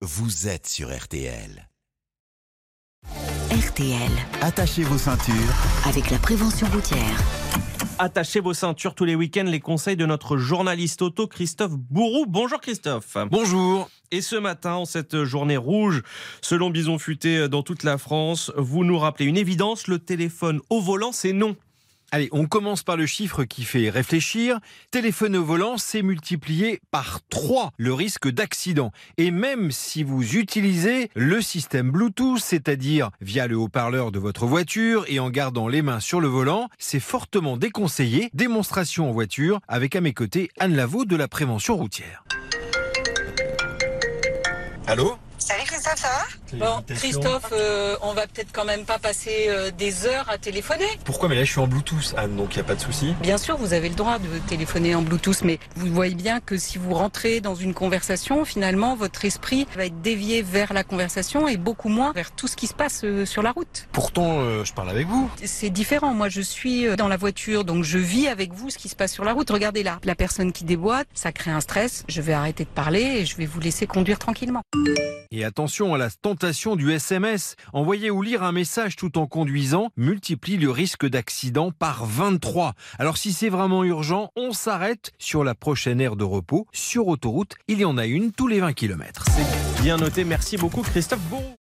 vous êtes sur RTL. RTL, Attachez vos ceintures. avec la prévention routière. Attachez vos ceintures tous les week-ends, les conseils de notre journaliste auto Christophe Bourou. Bonjour Christophe. Bonjour. Et ce matin, en cette journée rouge, selon Bison Futé dans toute la France, vous nous rappelez une évidence, le téléphone au volant, c'est non. Allez, on commence par le chiffre qui fait réfléchir. Téléphoner au volant, c'est multiplié par 3 le risque d'accident. Et même si vous utilisez le système Bluetooth, c'est-à-dire via le haut-parleur de votre voiture et en gardant les mains sur le volant, c'est fortement déconseillé. Démonstration en voiture avec à mes côtés Anne Lavaux de la prévention routière. Allô? Salut Christophe, ça va? Bon, Christophe, euh, on va peut-être quand même pas passer euh, des heures à téléphoner. Pourquoi? Mais là je suis en Bluetooth, Anne, donc il n'y a pas de souci. Bien sûr, vous avez le droit de téléphoner en Bluetooth, mais vous voyez bien que si vous rentrez dans une conversation, finalement, votre esprit va être dévié vers la conversation et beaucoup moins vers tout ce qui se passe euh, sur la route. Pourtant, euh, je parle avec vous. C'est différent. Moi, je suis euh, dans la voiture, donc je vis avec vous ce qui se passe sur la route. Regardez là, la personne qui déboîte, ça crée un stress. Je vais arrêter de parler et je vais vous laisser conduire tranquillement. Et attention à la du SMS. Envoyer ou lire un message tout en conduisant multiplie le risque d'accident par 23. Alors si c'est vraiment urgent, on s'arrête sur la prochaine aire de repos. Sur autoroute, il y en a une tous les 20 km. Bien noté. Merci beaucoup Christophe Bourou.